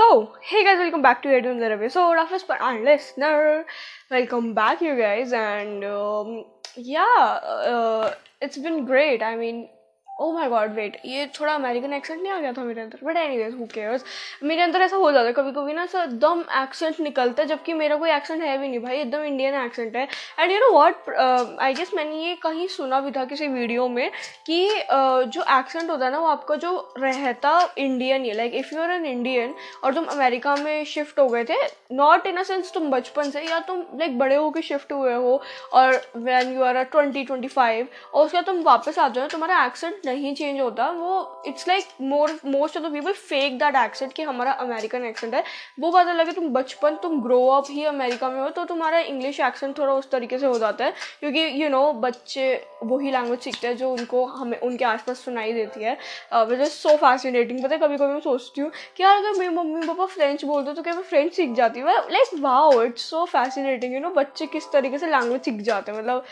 So, hey guys, welcome back to Yet Another episode of and Listener. Welcome back, you guys, and um, yeah, uh, it's been great. I mean, oh my god wait ये थोड़ा American accent नहीं आ गया था मेरे अंदर? But any ways who cares मेरे अंदर ऐसा हो जाता है कभी कभी ना ऐसा एकदम एक्सेंट निकलता है जबकि मेरा कोई एक्सेंट है भी नहीं भाई एकदम इंडियन एक्सेंट है। And you know what I guess मैंने ये कहीं सुना भी था किसी वीडियो में कि uh, जो एक्सेंट होता है ना वो आपका जो रहता Indian he like if you are an Indian और तुम अमेरिका में शिफ्ट हो गए थे नॉट इन अ सेंस तुम बचपन से या तुम लाइक बड़े होकर शिफ्ट हुए हो और when you are twenty twenty five और उसके बाद तुम वापस आ जाओ तुम्हारा एक्सेंट नहीं चेंज होता वो it's like more most of the people fake that accent कि हमारा अमेरिकन एक्सेंट है। वो बात अलग है तुम बचपन तुम ग्रो अप ही अमेरिका में हो तो तुम्हारा इंग्लिश एक्सेंट थोड़ा उस तरीके से हो जाता है। क्योंकि यू you नो know, बच्चे वही लैंग्वेज सीखते हैं जो उनको हमें उनके आसपास सुनाई देती है। विच इज़ सो फैसिनेटिंग पता है कभी कभी मैं सोचती हूँ कि यार अगर मेरी मम्मी पापा फ्रेंच बोलते तो क्या मैं फ्रेंच सीख जाती? हूँ like wow it's so fascinating you know बच्चे किस तरीके से लैंग्वेज सीख जाते हैं? मतलब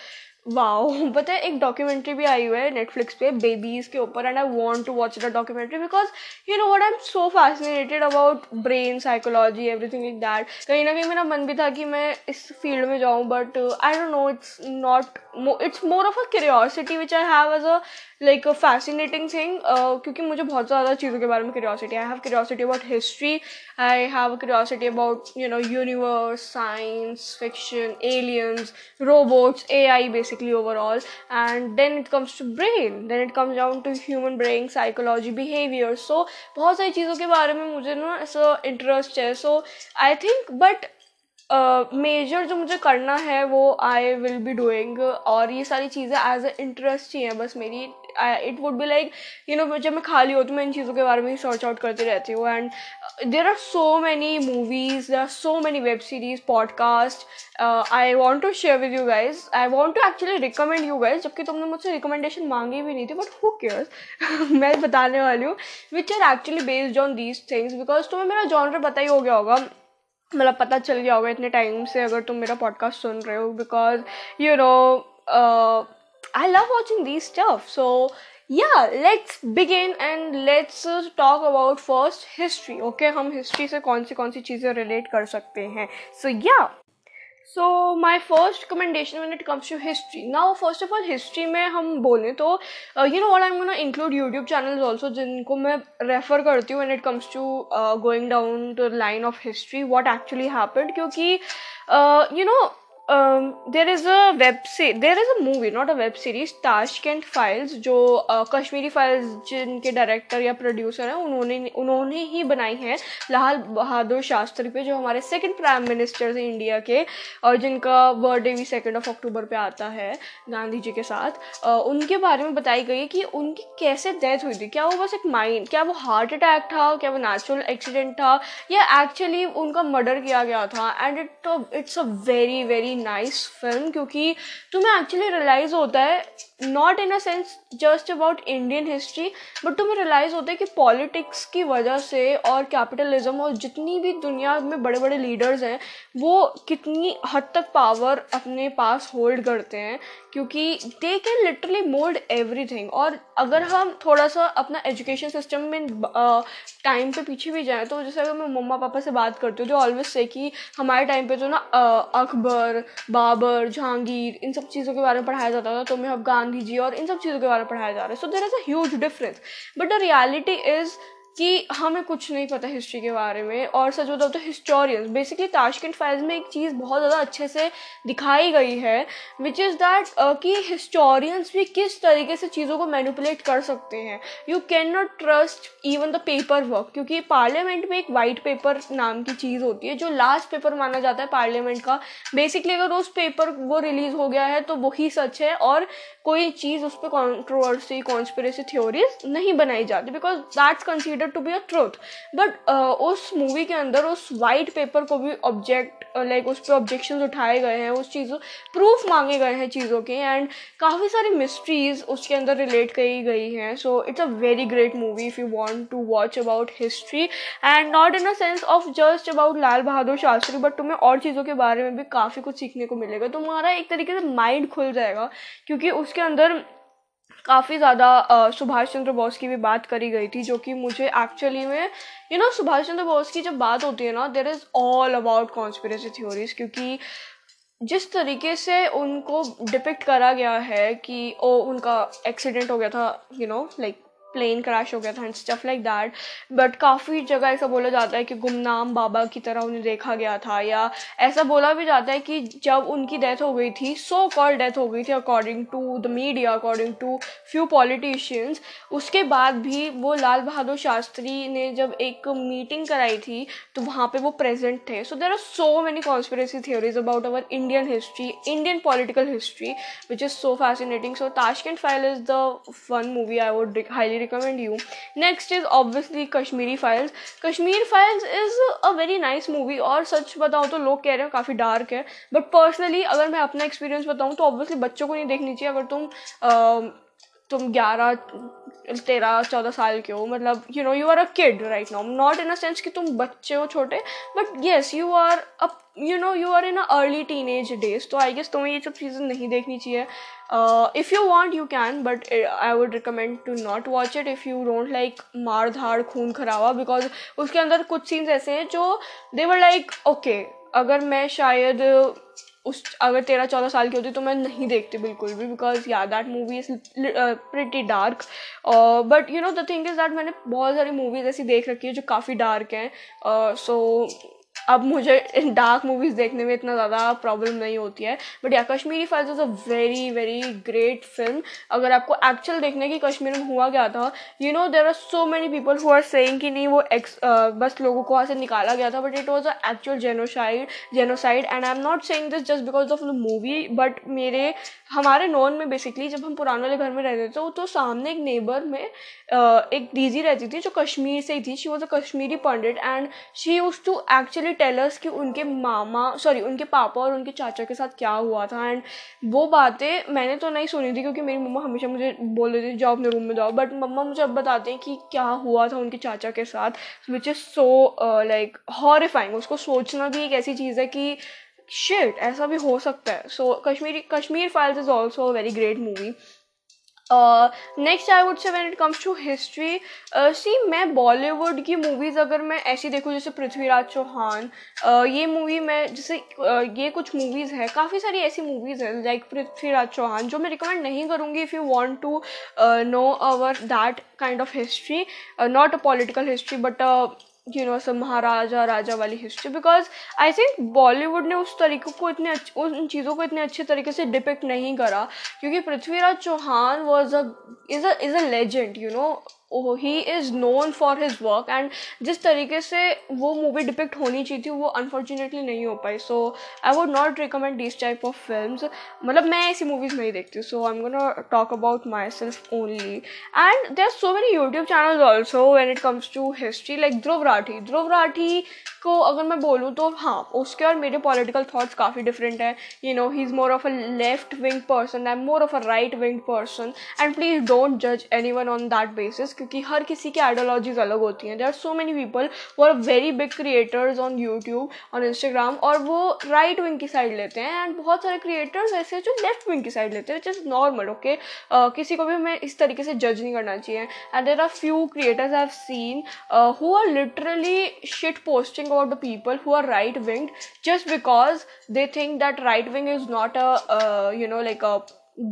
वाओ पता है, एक डॉक्यूमेंट्री भी आई हुई है नेटफ्लिक्स पे बेबीज के ऊपर and I want to watch the documentary because you know what I am so fascinated about brain psychology everything like that कहीं ना कहीं मेरा मन भी था कि मैं इस फ़ील्ड में जाऊँ but I don't know it's not it's more of a curiosity which I have as a like a fascinating thing क्योंकि मुझे बहुत ज़्यादा चीज़ों के बारे में curiosity I have curiosity about history I have curiosity about you know universe science fiction aliens robots A I basically overall and then it comes to brain then it comes down to human brain psychology behaviour so बहुत सारी चीज़ों के बारे में मुझे ना ऐसा interest है। So I think but major जो मुझे करना है वो आई विल बी डूइंग और ये सारी चीज़ें एज अ इंटरेस्ट ही हैं बस मेरी। It would be like you know जब मैं खाली होती हूँ, मैं इन चीज़ों के बारे में सर्च आउट करती रहती हूँ। And there are so many movies there are so many web series podcast I want to share with you guys I want to actually recommend you guys जबकि तुमने मुझसे रिकमेंडेशन मांगी भी नहीं थी बट हु केयर्स मैं बताने वाली हूँ which are actually based on these things because तुम्हें मेरा जॉनर पता ही हो गया होगा। मतलब पता चल गया होगा इतने टाइम से अगर तुम मेरा पॉडकास्ट सुन रहे हो because you know I love watching the stuff so yeah let's begin and let's uh, talk about first history. Okay हम हिस्ट्री से कौन सी कौन सी चीज़ें रिलेट कर सकते हैं? So yeah so my first recommendation one it comes to history now first of all history में हम बोलें तो you know what I am include YouTube channels also जिनको मैं रेफर करती हूँ one it comes to going down to line of history what actually happened क्योंकि you know there is a web see there is a movie not a web series Tashkent files जो Kashmiri uh, files जिनके director या producer हैं उन्होंने उन्होंने ही बनाई हैं लाल बहादुर शास्त्री पे जो हमारे सेकंड प्राइम मिनिस्टर थे इंडिया के और जिनका बर्थडे भी सेकेंड ऑफ़ अक्टूबर पे आता है गांधी जी के साथ। Uh, उनके बारे में बताई गई है कि उनकी कैसे डेथ हुई थी। क्या वो बस एक माइंड क्या वो हार्ट अटैक था क्या वो नेचुरल एक्सीडेंट था या एक्चुअली उनका मर्डर किया गया था and it it's a very very nice film क्योंकि तुम्हें एक्चुअली रियलाइज़ होता है not in a sense just about Indian history but तुम्हें रियलाइज़ होता है कि पॉलिटिक्स की वजह से और कैपिटलिज्म और जितनी भी दुनिया में बड़े बड़े लीडर्स हैं, वो कितनी हद तक पावर अपने पास होल्ड करते हैं। क्योंकि they can literally mould everything और अगर हम थोड़ा सा अपना एजुकेशन सिस्टम में टाइम पे पीछे भी जाएँ तो जैसे अगर मैं मम्मा पापा से बात करती हूँ तो ऑलवेज से कि हमारे टाइम पे जो ना अकबर, बाबर, जहांगीर, इन सब चीज़ों के बारे में पढ़ाया जाता था तो मैं अब गांधी जी और इन सब चीज़ों के बारे में पढ़ाया जा रहा है। So there is a huge difference but the reality is कि हमें कुछ नहीं पता हिस्ट्री के बारे में और सच बताओ तो हिस्टोरियंस बेसिकली ताशकंद फाइल्स में एक चीज़ बहुत ज़्यादा अच्छे से दिखाई गई है विच इज़ दैट कि हिस्टोरियंस भी किस तरीके से चीज़ों को मैनिपुलेट कर सकते हैं। You can not trust even the paper work क्योंकि पार्लियामेंट में एक वाइट पेपर नाम की चीज़ होती है, जो लास्ट पेपर माना जाता है पार्लियामेंट का। बेसिकली अगर उस पेपर वो रिलीज़ हो गया है तो वही सच है और कोई चीज़ उस पर कॉन्ट्रोवर्सी कॉन्स्परेसी थ्योरीज नहीं बनाई जाती because that's consider to be a truth but उस मूवी के अंदर उस वाइट पेपर को भी ऑब्जेक्ट लाइक uh, उस पर ऑब्जेक्शन उठाए गए हैं उस चीज़ों प्रूफ मांगे गए हैं चीज़ों के एंड काफ़ी सारी मिस्ट्रीज उसके अंदर रिलेट करी गई हैं। So it's a very great movie if you want to watch about history and not in a sense of just about Lal Bahadur Shastri but तुम्हें और चीज़ों के बारे में भी काफ़ी कुछ सीखने को मिलेगा। तुम्हारा एक तरीके से माइंड खुल जाएगा क्योंकि उसके अंदर काफ़ी ज़्यादा सुभाष चंद्र बोस की भी बात करी गई थी, जो कि मुझे एक्चुअली में यू नो सुभाष चंद्र बोस की जब बात होती है ना there is all about conspiracy theories क्योंकि जिस तरीके से उनको डिपिक्ट करा गया है कि, ओ, उनका एक्सीडेंट हो गया था you know like plane crash हो गया था and stuff like that but काफ़ी जगह ऐसा बोला जाता है कि गुमनाम बाबा की तरह उन्हें देखा गया था या ऐसा बोला भी जाता है कि जब उनकी डेथ हो गई थी सो कॉल डेथ हो गई थी according to the media according to few politicians उसके बाद भी वो लाल बहादुर शास्त्री ने जब एक मीटिंग कराई थी तो वहाँ पे वो प्रेजेंट थे. So there are so many conspiracy theories about our Indian history Indian political history which is so fascinating so Tashkent file is the one movie I would highly recommend you. Next is obviously Kashmiri files Kashmir files is a very nice movie और सच बताऊँ तो लोग कह रहे हैं काफ़ी dark है। बट पर्सनली अगर मैं अपना एक्सपीरियंस बताऊँ तो ऑब्वियसली बच्चों को नहीं देखनी चाहिए। अगर तुम uh, तुम ग्यारह तेरह चौदह साल के हो मतलब you know you are a kid right now not in a sense कि तुम बच्चे हो छोटे but yes you are a you know you are in a early teenage days तो आई गेस तुम्हें ये सब चीज़ें नहीं देखनी चाहिए। If you want you can but I would recommend to not watch it if you don't like मार धाड़ खून खराबा बिकॉज़ उसके अंदर कुछ सीन्स ऐसे हैं जो दे वर लाइक ओके अगर मैं शायद उस अगर तेरह चौदह साल की होती तो मैं नहीं देखती बिल्कुल भी because yeah that movie is pretty dark but you know the thing is that मैंने बहुत सारी मूवीज़ ऐसी देख रखी है जो काफ़ी डार्क हैं। सो uh, अब मुझे डार्क मूवीज़ देखने में इतना ज़्यादा प्रॉब्लम नहीं होती है। But yeah Kashmiri files is a very very great film अगर आपको एक्चुअल देखने की कश्मीर में हुआ गया था you know there are so many people who are saying कि नहीं, वो एक्स बस लोगों को वहाँ से निकाला गया था but it was a actual genocide genocide and I am not saying this just because of the movie but मेरे, हमारे नॉन में बेसिकली जब हम पुराने वाले घर में रहते थे तो सामने एक नेबर में एक दीदी रहती थी जो कश्मीर से ही थी she was a Kashmiri Pandit and she use to actually tell us कि उनके मामा सॉरी उनके पापा और उनके चाचा के साथ क्या हुआ था। एंड वो बातें मैंने तो नहीं सुनी थी क्योंकि मेरी मम्मा हमेशा मुझे बोल रही थी, जाओ अपने रूम में जाओ। बट मम्मा मुझे अब बताते हैं कि क्या हुआ था उनके चाचा के साथ which is so like horrifying उसको सोचना भी एक ऐसी चीज़ है कि शिट ऐसा भी हो सकता है। So Kashmiri, Kashmir files is also a very great movie next I would say when it comes to history see मैं बॉलीवुड की मूवीज़ अगर मैं ऐसी देखूँ जैसे पृथ्वीराज चौहान uh, ये मूवी मैं जैसे uh, ये कुछ मूवीज़ है काफ़ी सारी ऐसी मूवीज़ हैं लाइक पृथ्वीराज चौहान जो मैं रिकमेंड नहीं करूँगी if you want to know our that kind of history not a political history but you know सब महाराजा, राजा वाली history because I think Bollywood ने उस तरीके को इतने उन चीज़ों को इतने अच्छे तरीके से डिपेक्ट नहीं करा, क्योंकि Prithviraj Chauhan was a is a is a legend you know he is known for his work and जिस तरीके से वो मूवी डिपिक्ट होनी चाहिए थी, वो अनफॉर्चुनेटली नहीं हो पाई. So I would not recommend this type of film मतलब मैं ऐसी मूवीज़ नहीं देखती so I am gonna talk about myself only and there are so many YouTube channel also when it comes to history like Dhruv Rathee Dhruv Rathee को अगर मैं बोलूँ तो हाँ उसके और मेरे पॉलिटिकल थाट्स काफ़ी डिफरेंट है। You know he is more of a left wing person I am more of a right wing person and please don't जज any one on that basis क्योंकि हर किसी की आइडियोलॉजीज अलग होती हैं। There are so many people वो are very big creators on YouTube on Instagram और वो राइट विंग की साइड लेते हैं। एंड बहुत सारे क्रिएटर्स ऐसे हैं जो लेफ़्ट विंग की साइड लेते हैं विच इज़ नॉर्मल ओके किसी को भी हमें इस तरीके से जज नहीं करना चाहिए। And there are few creators have seen who are literally shit posting about the people who are right winged just because they think that right wing is not a uh, you know like a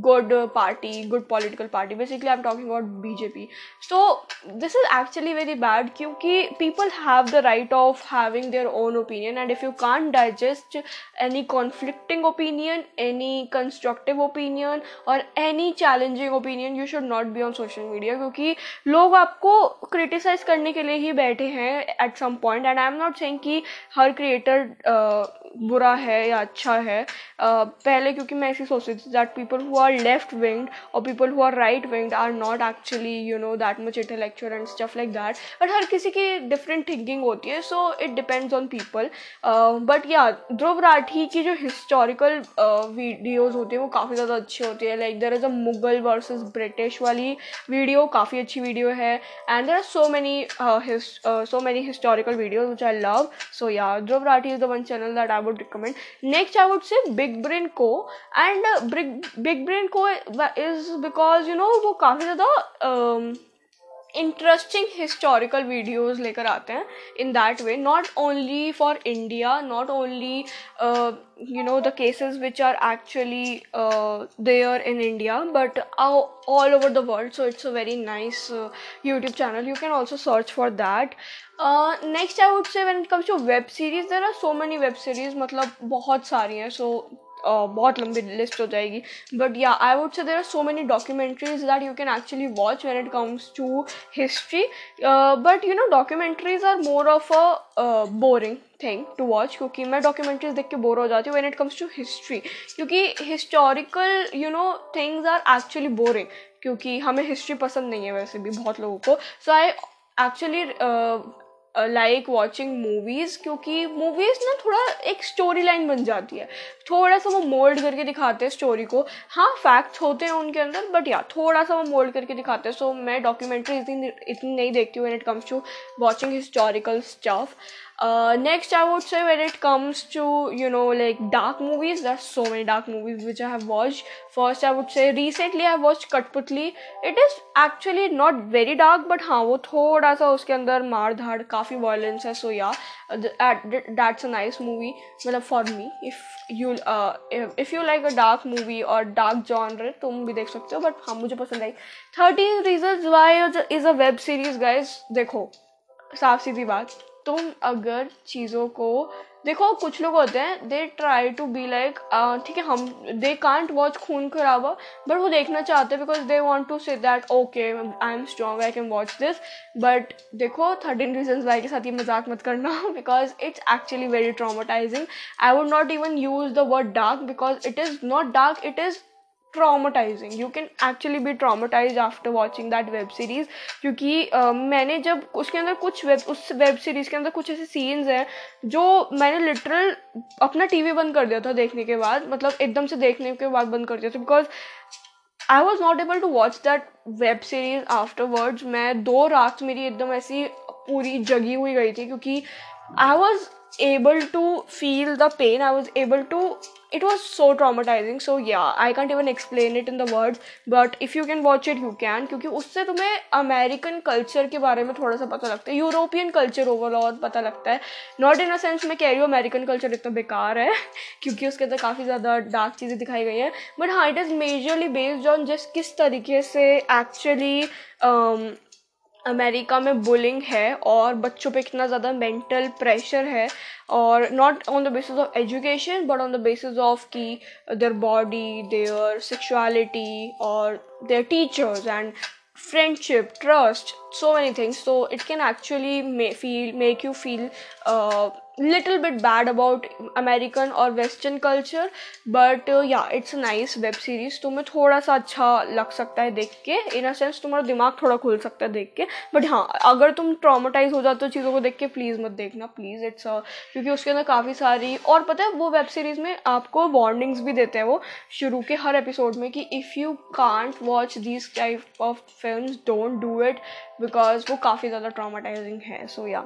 good party good political party basically i'm talking about bjp so this is actually very bad because people have the right of having their own opinion and if you can't digest any conflicting opinion any constructive opinion or any challenging opinion you should not be on social media because लोग आपको criticise करने के लिए ही बैठे हैं at some point and I am not saying कि हर क्रिएटर बुरा है या अच्छा है पहले क्योंकि मैं ऐसी सोचती थी that people who are left winged और people who are right winged are not actually you know that much intellectual and stuff like that but हर किसी की डिफरेंट थिंकिंग होती है so it depends on people but yeah Dhruv Rathee की जो historical videos होती है, वो काफ़ी ज़्यादा अच्छी होती है. Like there is a Mughal versus British वाली वीडियो काफ़ी अच्छी वीडियो है. And there are so many so many historical videos which I love so yeah Dhruv Rathee is the one channel that I would recommend next I would say big brain co and big brain co is because you know वो काफ़ी ज़्यादा interesting historical videos लेकर आते हैं in that way not only for India not only you know the cases which are actually there in India but all over the world so it's a very nice YouTube channel you can also search for that next I would say when it comes to web series there are so many web series मतलब बहुत सारी हैं. सो बहुत लंबी list हो जाएगी। But yeah I would say there are so many documentaries that you can actually watch when it comes to history but you know documentaries are more of a boring thing to watch क्योंकि मैं documentaries देख के bore हो जाती हूँ when it comes to history क्योंकि historical you know things are actually boring क्योंकि हमें हिस्ट्री पसंद नहीं है वैसे भी बहुत लोगों को। So I actually like watching movies क्योंकि मूवीज़ ना थोड़ा एक स्टोरी लाइन बन जाती है। थोड़ा सा वो मोल्ड करके दिखाते हैं स्टोरी को। हाँ फैक्ट्स होते हैं उनके अंदर बट या थोड़ा सा वो मोल्ड करके दिखाते हैं। सो मैं डॉक्यूमेंट्री इतनी इतनी नहीं देखती हूँ when it comes to watching historical stuff Uh, next, I would say when it comes to you know like dark movies, there's so many dark movies which I have watched. First, I would say recently I watched Katputli. It is actually not very dark, but हाँ वो थोड़ा सा उसके अंदर मार धाड़ काफ़ी violence है. Uh, that, that's a nice movie. मतलब if you uh, if, if you like a dark movie or dark genre, तुम भी देख सकते हो. But हाँ मुझे पसंद आई. 13 reasons why is a web series, guys. देखो साफ़ सीधी बात तुम अगर चीज़ों को, देखो कुछ लोग होते हैं they try to be like ठीक है, हम दे कांट वॉच खून खराबा बट वो देखना चाहते हैं because they want to say that okay I am strong I can watch this but देखो थर्टीन रीजन वाई के साथ ये मज़ाक मत करना because it's actually very traumatising I would not even use the word dark because it is not dark it is traumatising you can actually be traumatise after watching that web series क्योंकि uh, मैंने जब उसके अंदर कुछ web उस web series के अंदर कुछ ऐसे सीन्स हैं जो मैंने लिटरल अपना टीवी बंद कर दिया था देखने के बाद मतलब एकदम से देखने के बाद बंद कर दिया था because I was not able to watch that web series afterwards मैं दो रात मेरी एकदम ऐसी पूरी जगी हुई गई थी क्योंकि I was able to feel the pain. I was able to, it was so traumatizing. So, yeah, i can't even explain it in the words, but if you can watch it, you can, क्योंकि उससे तुम्हें American culture के बारे में थोड़ा सा पता लगता है। यूरोपियन कल्चर ओवरऑल पता लगता है। नॉट इन अ सेंस मैं कह रही हूँ अमेरिकन कल्चर इतना बेकार है, क्योंकि उसके अंदर काफ़ी ज़्यादा डार्क चीज़ें दिखाई गई हैं। बट हाँ it is majorly based on जिस किस तरीके से एक्चुअली अमेरिका में बुलिंग है और बच्चों पे कितना ज़्यादा मेंटल प्रेशर है और not on the basis of education but on the basis of की देयर बॉडी देयर सेक्सुअलिटी और their teachers and friendship trust so many things. So it can actually make you feel uh, little bit bad about American और western culture but yeah it's nice web series तुम्हें थोड़ा सा अच्छा लग सकता है देख के. इन अ सेंस तुम्हारा दिमाग थोड़ा खुल सकता है देख के. बट हाँ अगर तुम ट्रामाटाइज हो जाते हो चीज़ों को देख के प्लीज़ मत देखना. प्लीज़ इट्स अ क्योंकि उसके अंदर काफ़ी सारी, और पता है वो वेब सीरीज़ में आपको वार्निंग्स भी देते हैं वो शुरू के हर एपिसोड में कि if you can't watch this type of film don't do it because वो काफ़ी ज़्यादा ट्रामाटाइजिंग है. So yeah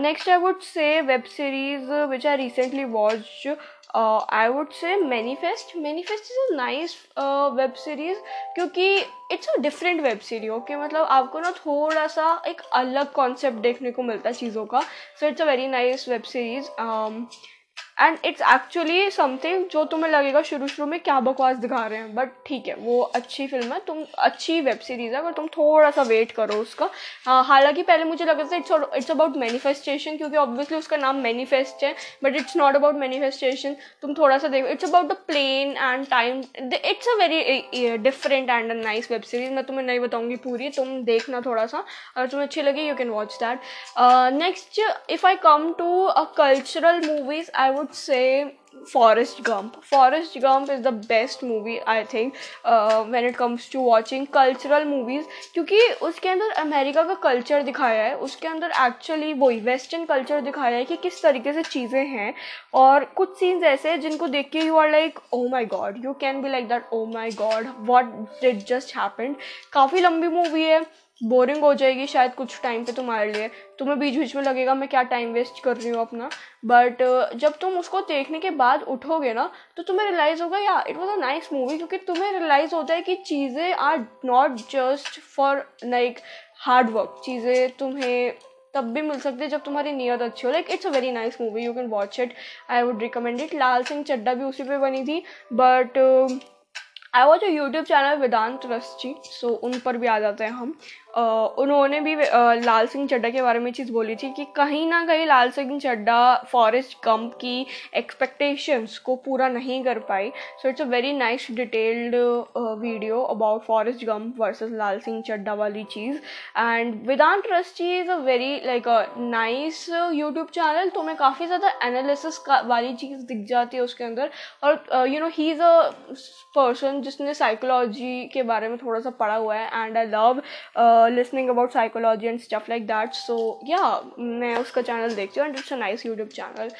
next I would say web series uh, which I recently watched. Uh, I would say Manifest. Manifest is a nice uh, web series क्योंकि it's a different web series okay मतलब आपको ना थोड़ा सा एक अलग concept देखने को मिलता है चीज़ों का so it's a very nice web series and it's actually something जो तुम्हें लगेगा शुरू शुरू में क्या बकवास दिखा रहे हैं। बट ठीक है, वो अच्छी फ़िल्म है। तुम, अच्छी वेब सीरीज़ है अगर तुम थोड़ा सा वेट करो उसका। हाँ हालाँकि पहले मुझे लगा था इट्स इट्स अबाउट मैनिफेस्टेशन क्योंकि ऑब्वियसली उसका नाम मैनिफेस्ट है but it's not about manifestation तुम थोड़ा सा देखो it's about the plane and time it's a very different and a nice web series मैं तुम्हें नहीं बताऊँगी पूरी, तुम देखना थोड़ा सा अगर तुम्हें अच्छी लगी you can watch that next if I come to a cultural movies I would would say Forrest Gump. Forrest Gump is the best movie I think uh, when it comes to watching cultural movies क्योंकि उसके अंदर America का culture दिखाया है उसके अंदर actually वही western culture दिखाया है कि किस तरीके से चीज़ें हैं और कुछ सीन्स ऐसे हैं जिनको देख के you are like oh my god you can be like that oh my god what did just happen काफ़ी लंबी मूवी है बोरिंग हो जाएगी शायद कुछ टाइम पे तुम्हारे लिए। तुम्हें बीच बीच में लगेगा, मैं क्या टाइम वेस्ट कर रही हूँ अपना? बट जब तुम उसको देखने के बाद उठोगे ना तो तुम्हें रियलाइज़ होगा या it was a nice movie क्योंकि तुम्हें रियलाइज़ होता है कि चीज़ें are not just for like hard work चीज़ें तुम्हें तब भी मिल सकती है जब तुम्हारी नीयत अच्छी हो। Like it's a very nice movie you can watch it I would recommend it Lal Singh Chaddha भी उसी पे बनी थी। But I watch a YouTube channel Vedant रस्ची so उन पर भी आ जाते हैं हम। उन्होंने भी लाल सिंह चड्डा के बारे में चीज़ बोली थी कि कहीं ना कहीं लाल सिंह चड्डा फॉरेस्ट गम्प की एक्सपेक्टेशंस को पूरा नहीं कर पाई। So it's a very nice detailed video about Forrest Gump versus Lal Singh Chaddha वाली चीज़। And Vedant trustee is a very like a nice YouTube channel तो मैं काफ़ी ज़्यादा एनालिसिस वाली चीज़ दिख जाती है उसके अंदर। और you know he is a person जिसने साइकोलॉजी के बारे में थोड़ा सा पढ़ा हुआ है। And I love listening about psychology and stuff like that so yeah मैं उसका चैनल देखती हूँ and it's a nice YouTube channel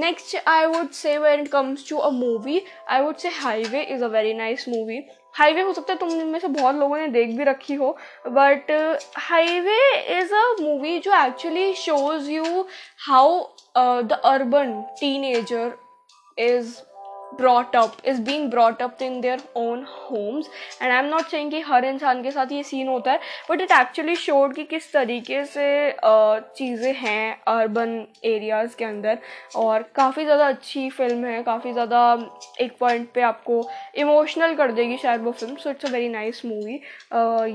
next I would say when it comes to a movie I would say Highway is a very nice movie Highway हो सकता है तुम में से बहुत लोगों ने देख भी रखी हो but Highway is a movie जो actually shows you how the urban teenager is brought up, is being brought up in their own homes. And i'm not saying कि हर इंसान के साथ ये सीन होता है बट इट एक्चुअली शोड कि किस तरीके से चीज़ें हैं अर्बन एरियाज़ के अंदर। और काफ़ी ज़्यादा अच्छी फ़िल्म है, काफ़ी ज़्यादा एक पॉइंट पे आपको इमोशनल कर देगी शायद वो film so it's a very nice movie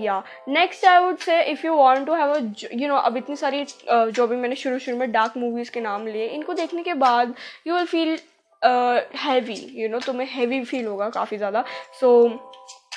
yeah next I would say if you want to have a you know अब इतनी सारी जो भी मैंने शुरू शुरू में डार्क मूवीज़ के नाम लिए, इनको देखने के बाद you will feel heavy you know तुम्हें हैवी फील होगा काफ़ी ज़्यादा। सो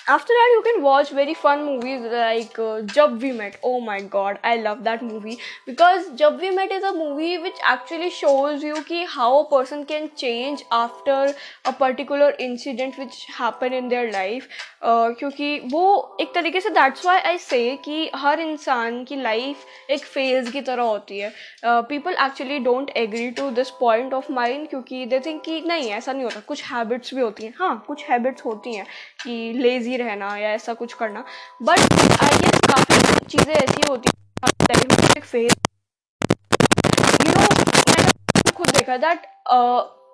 after that you can watch very fun movies like uh, jab we met oh my god i love that movie because jab we met is a movie which actually shows you ki how a person can change after a particular incident which happened in their life uh, क्योंकि वो एक तरीके से that's why आई से कि हर इंसान की लाइफ एक फ़ेज़ की तरह होती है people actually don't agree to this point of mind क्योंकि दे थिंक कि नहीं ऐसा नहीं होता कुछ हैबिट्स भी होती हैं हाँ कुछ हैबिट्स होती हैं कि लेज़ी बिज़ी रहना या ऐसा कुछ करना। बट आई गेस काफ़ी चीज़ें ऐसी होती हैं फ़ेज़ यू नो मैंने खुद देखा दैट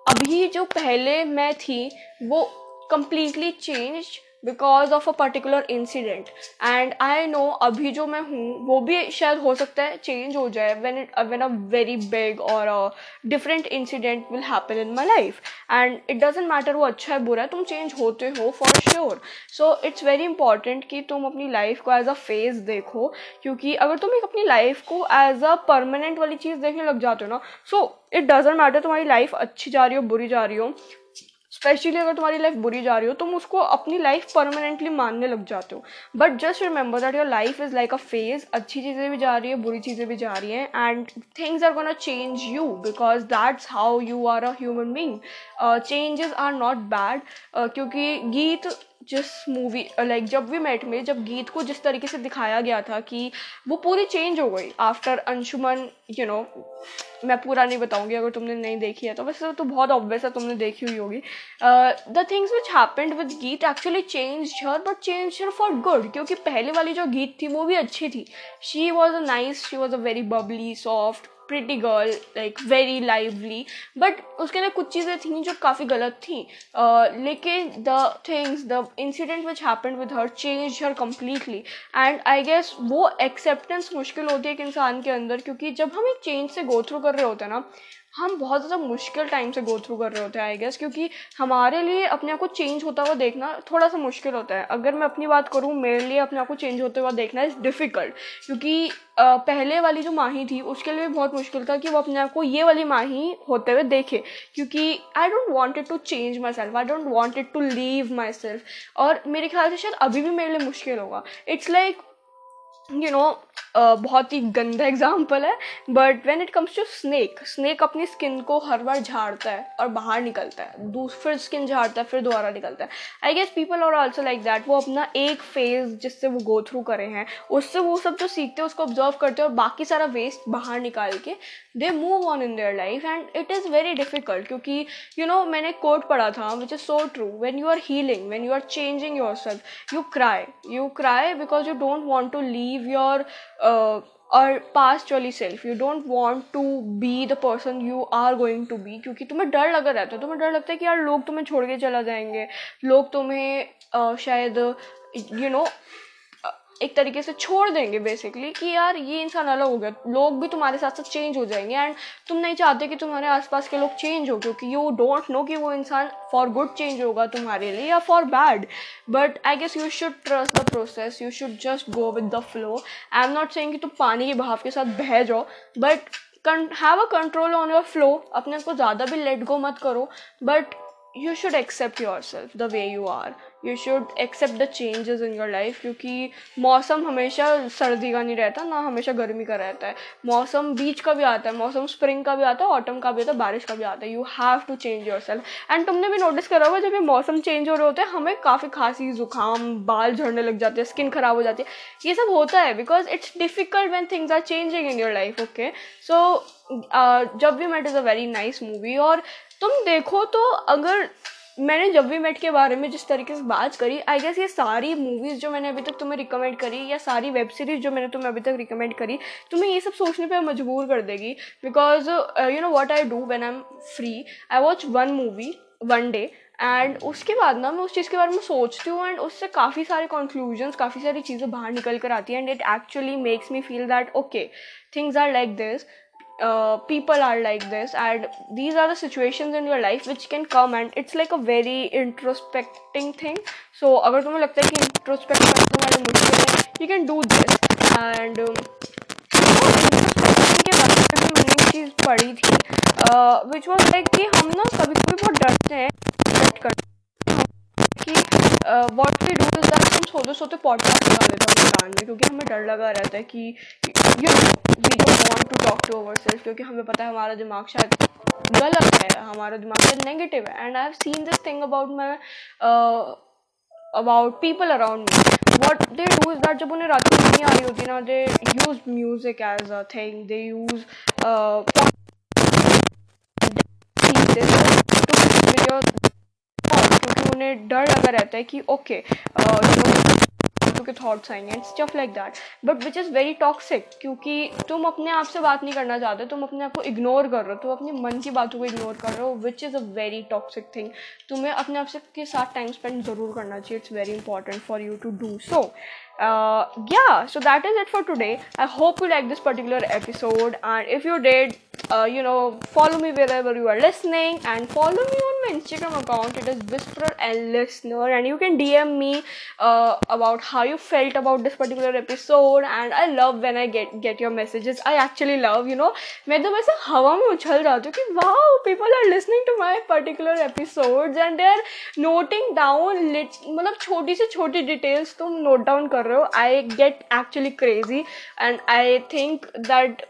अभी जो पहले मैं थी, वो completely change because of a particular incident and I know अभी जो मैं हूँ, वो भी शायद हो सकता है चेंज हो जाए when it when a very big और different incident will happen in my life and it doesn't matter वो अच्छा है, बुरा है, तुम चेंज होते हो for sure so it's very important कि तुम अपनी लाइफ को एज अ फ़ेज़ देखो, क्योंकि अगर तुम एक अपनी लाइफ को एज अ परमानेंट वाली चीज़ देखने लग जाते हो ना सो इट डजेंट मैटर तुम्हारी लाइफ अच्छी जा रही हो, बुरी जा रही हो स्पेशली अगर तुम्हारी लाइफ बुरी जा रही हो, तुम उसको अपनी लाइफ परमानेंटली मानने लग जाते हो। But just remember that your life is like a phase अच्छी चीज़ें भी जा रही है, बुरी चीज़ें भी जा रही हैं and things are gonna change you because that's how you are a human being changes are not bad क्योंकि गीत जिस मूवी लाइक जब भी मेट में, जब गीत को जिस तरीके से दिखाया गया था कि वो पूरी चेंज हो गई आफ्टर अंशुमन यू नो मैं पूरा नहीं बताऊँगी, अगर तुमने नहीं देखी है तो वैसे तो बहुत ऑब्वियस है, तुमने देखी हुई होगी। The things which happened with Geet actually change her but change her for good क्योंकि पहले वाली जो गीत थी, वो भी अच्छी थी। She was a nice she was a very bubbly soft pretty girl like very lively but उसके अंदर कुछ चीज़ें थी जो काफ़ी गलत थी। लेकिन the things the incident which happen with her change her completely and I guess वो एक्सेप्टेंस मुश्किल होती है एक इंसान के अंदर, क्योंकि जब हम एक चेंज से गो थ्रू कर रहे होते हैं ना हम बहुत ज़्यादा मुश्किल टाइम से गो थ्रू कर रहे होते हैं आई गेस क्योंकि हमारे लिए अपने आप को चेंज होता हुआ देखना थोड़ा सा मुश्किल होता है। अगर मैं अपनी बात करूँ मेरे लिए अपने आप को चेंज होते हुआ देखना इज़ डिफ़िकल्ट क्योंकि पहले वाली जो माही थी उसके लिए बहुत मुश्किल था कि वो अपने आप को ये वाली माही होते हुए देखे क्योंकि I don't wanted to change myself I don't wanted to leave myself और मेरे ख्याल से शायद अभी भी मेरे लिए मुश्किल होगा। It's like like, you know बहुत ही गंदा एग्ज़ाम्पल है but when it comes to snake snake अपनी स्किन को हर बार झाड़ता है और बाहर निकलता है। फिर स्किन झाड़ता है, फिर दोबारा निकलता है। I guess people are also like that वो अपना एक फ़ेज़ जिससे वो गो थ्रू करे हैं, उससे वो सब जो सीखते हैं, उसको ऑब्ज़र्व करते हैं और बाकी सारा वेस्ट बाहर निकाल के they move on in their life and it is very difficult क्योंकि यू नो मैंने कोट पढ़ा था which is so true when you are healing when you are changing yourself you cry you cry because you don't want to leave your और past वाली self you don't want to be the person you are going to be क्योंकि तुम्हें डर लगा रहता है तुम्हें डर लगता है कि यार लोग तुम्हें छोड़ के चला जाएँगे. लोग तुम्हें uh, शायद यू you नो know, एक तरीके से छोड़ देंगे बेसिकली कि यार ये इंसान अलग हो गया। लोग भी तुम्हारे साथ साथ चेंज हो जाएँगे एंड तुम नहीं चाहते कि तुम्हारे आसपास के लोग चेंज हो, क्योंकि यू डोंट नो कि वो इंसान फॉर गुड चेंज होगा तुम्हारे लिए या for bad but I guess you should trust the process you should just go with the flow I am not saying कि तुम पानी के बहाव के साथ बह जाओ but have a control on your flow अपने को ज़्यादा भी लेट गो मत करो but you should accept yourself the way you are you should accept the changes in your life क्योंकि मौसम हमेशा सर्दी का नहीं रहता, ना हमेशा गर्मी का रहता है। मौसम बीच का भी आता है, मौसम स्प्रिंग का भी आता है ऑटम का भी आता है, बारिश का भी आता है। You have to change yourself and तुमने भी नोटिस करा होगा, जब ये मौसम चेंज हो रहे होते हैं, हमें काफ़ी खांसी, जुकाम, बाल झड़ने लग जाते हैं स्किन खराब हो जाती है। ये सब होता है because it's difficult when things are changing in your life okay so जब भी Met is a very nice movie और तुम देखो तो अगर मैंने जब भी मेट के बारे में जिस तरीके से बात करी आई गेस ये सारी मूवीज़ जो मैंने अभी तक तुम्हें रिकमेंड करी या सारी वेब सीरीज़ जो मैंने तुम्हें अभी तक रिकमेंड करी, तुम्हें ये सब सोचने पे मजबूर कर देगी because you know what I do when I am free I watch one movie one day and उसके बाद ना मैं उस चीज़ के बारे में सोचती हूँ एंड उससे काफ़ी सारे कंक्लूजन्स काफ़ी सारी चीज़ें बाहर निकल कर आती हैं and it actually makes me feel that okay things are like this uh, people are like this and these are the situations in your life which can come and it's like a very introspecting thing so अगर तुम्हें लगता है कि introspect करना तुम्हारे मुश्किल है you can do this and um, के बारे में भी मैंने एक चीज़ पढ़ी थी विच वॉज़ लाइक कि हम ना कभी कभी बहुत डरते हैं कि what we do is that हम सोते सोते पॉडकास्ट लगा देते हैं कान में क्योंकि हमें डर लगा रहता है कि you we don't want to talk to ourself क्योंकि हमें पता है हमारा दिमाग शायद गलत है हमारा दिमाग शायद नेगेटिव है। And I have seen this thing about my about people around me what they do is that जब उन्हें रात को नहीं आ रही होती ना they use music as a thing they use क्योंकि उन्हें डर लगा रहता है कि ओके okay, फालतू के थॉट्स आएँगे and stuff like that but which is very toxic क्योंकि तुम अपने आप से बात नहीं करना चाहते, तुम अपने आप को इग्नोर कर रहे हो, तुम अपने मन की बातों को इग्नोर कर रहे हो which is a very toxic thing तुम्हें अपने आप से के साथ टाइम स्पेंड ज़रूर करना चाहिए it's very important for you to do so yeah so that is it for today i hope you like this particular episode and if you did uh, you know follow me wherever you are listening and follow me on my instagram account it is whisperer and listener and you can dm me uh, about how you felt about this particular episode and i love when i get get your messages i actually love you know मैं तो वैसे हवा में उछल जाती हूँ कि wow people are listening to my particular episodes and they are noting down मतलब छोटी से छोटी डिटेल्स तुम नोट डाउन कर करो I get actually crazy and I think that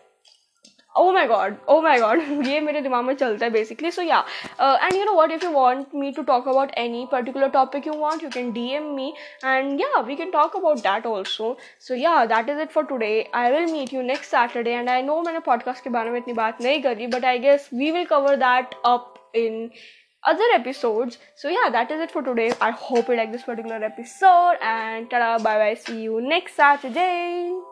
oh my god oh my god ये मेरे दिमाग में चलता है basically so yeah and you know what if you want me to talk about any particular topic you want you can D M me and yeah we can talk about that also so yeah that is it for today I will meet you next Saturday and I know मैंने podcast के बारे में इतनी बात नहीं करी but I guess we will cover that up in other episodes. So yeah that is it for today. I hope you like this particular episode and ta bye bye see you next saturday